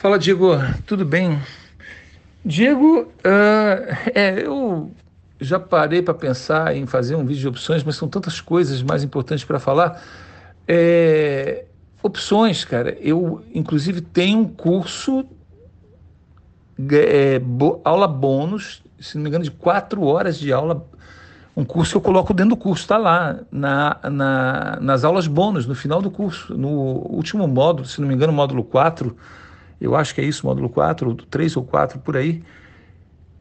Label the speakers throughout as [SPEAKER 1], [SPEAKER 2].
[SPEAKER 1] Fala, Diego, tudo bem? Diego, uh, é, eu já parei para pensar em fazer um vídeo de opções, mas são tantas coisas mais importantes para falar. É, opções, cara, eu inclusive tenho um curso, é, bo, aula bônus, se não me engano, de quatro horas de aula um curso que eu coloco dentro do curso, está lá, na, na, nas aulas bônus, no final do curso, no último módulo, se não me engano, módulo 4, eu acho que é isso, módulo 4, 3 ou 4, por aí,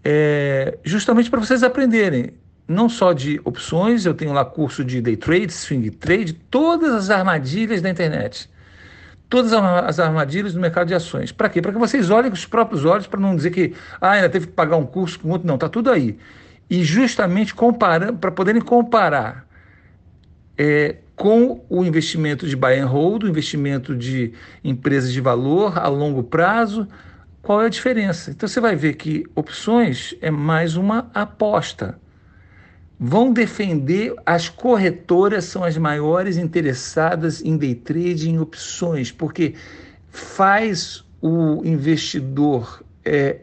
[SPEAKER 1] é justamente para vocês aprenderem, não só de opções, eu tenho lá curso de day trade, swing trade, todas as armadilhas da internet. Todas as armadilhas do mercado de ações. Para quê? Para que vocês olhem com os próprios olhos, para não dizer que ah, ainda teve que pagar um curso com outro. Não, está tudo aí. E justamente comparando, para poderem comparar é, com o investimento de buy and hold, o investimento de empresas de valor a longo prazo, qual é a diferença? Então você vai ver que opções é mais uma aposta. Vão defender, as corretoras são as maiores interessadas em day trade, em opções, porque faz o investidor é,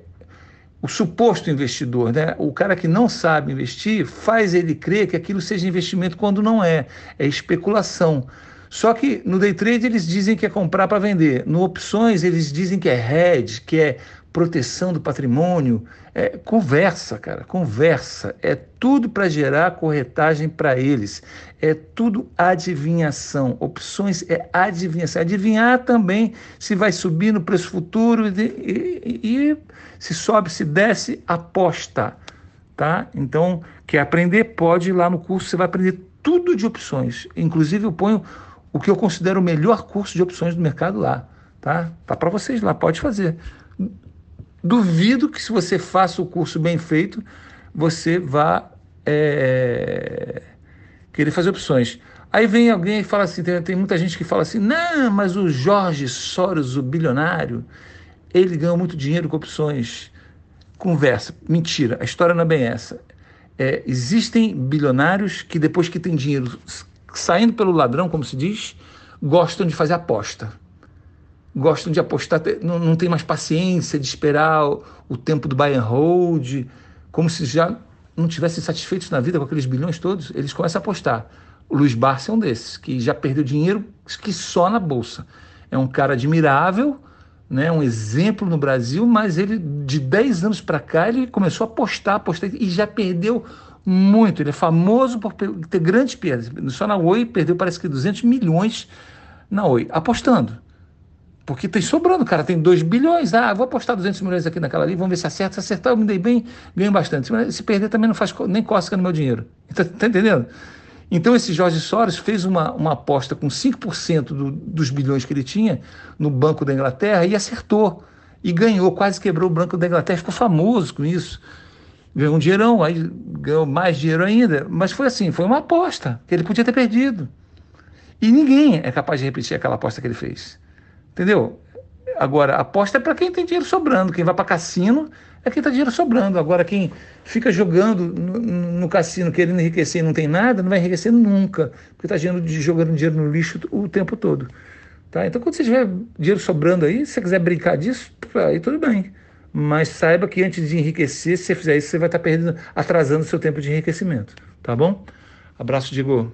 [SPEAKER 1] o suposto investidor, né? o cara que não sabe investir, faz ele crer que aquilo seja investimento quando não é, é especulação. Só que no day trade eles dizem que é comprar para vender, no opções eles dizem que é hedge, que é proteção do patrimônio. É conversa, cara, conversa. É tudo para gerar corretagem para eles. É tudo adivinhação. Opções é adivinhação. Adivinhar também se vai subir no preço futuro e, e, e se sobe, se desce, aposta. Tá? Então, quer aprender? Pode ir lá no curso, você vai aprender tudo de opções. Inclusive, eu ponho o que eu considero o melhor curso de opções do mercado lá. Tá, tá para vocês lá, pode fazer. Duvido que se você faça o curso bem feito, você vá é, querer fazer opções. Aí vem alguém e fala assim, tem, tem, muita gente que fala assim, não, mas o Jorge Soros, o bilionário, ele ganhou muito dinheiro com opções. Conversa, mentira, a história não é bem essa. É, existem bilionários que depois que tem dinheiro saindo pelo ladrão, como se diz, gostam de fazer aposta gostam de apostar, não, não tem mais paciência de esperar o, o tempo do buy and hold, como se já não tivessem satisfeitos na vida com aqueles bilhões todos, eles começam a apostar. O Luiz Barça é um desses, que já perdeu dinheiro que só na bolsa. É um cara admirável, né, um exemplo no Brasil, mas ele, de 10 anos para cá, ele começou a apostar, apostar e já perdeu muito. Ele é famoso por ter grandes perdas. Só na Oi perdeu, parece que 200 milhões na Oi, apostando. Porque tem sobrando, cara, tem 2 bilhões. Ah, vou apostar 200 milhões aqui naquela ali, vamos ver se acerta. Se acertar, eu me dei bem, ganho bastante. Se perder, também não faz nem cócega no meu dinheiro. Tá, tá entendendo? Então, esse Jorge Soros fez uma, uma aposta com 5% do, dos bilhões que ele tinha no Banco da Inglaterra e acertou. E ganhou, quase quebrou o Banco da Inglaterra, ficou famoso com isso. Ganhou um dinheirão, aí ganhou mais dinheiro ainda. Mas foi assim, foi uma aposta que ele podia ter perdido. E ninguém é capaz de repetir aquela aposta que ele fez. Entendeu? Agora, aposta é para quem tem dinheiro sobrando. Quem vai para cassino é quem está dinheiro sobrando. Agora, quem fica jogando no, no, cassino querendo enriquecer e não tem nada, não vai enriquecer nunca, porque está jogando dinheiro no lixo o tempo todo. Tá? Então, quando você tiver dinheiro sobrando aí, se você quiser brincar disso, aí tudo bem. Mas saiba que antes de enriquecer, se você fizer isso, você vai estar perdendo, atrasando o seu tempo de enriquecimento. Tá bom? Abraço, Diego.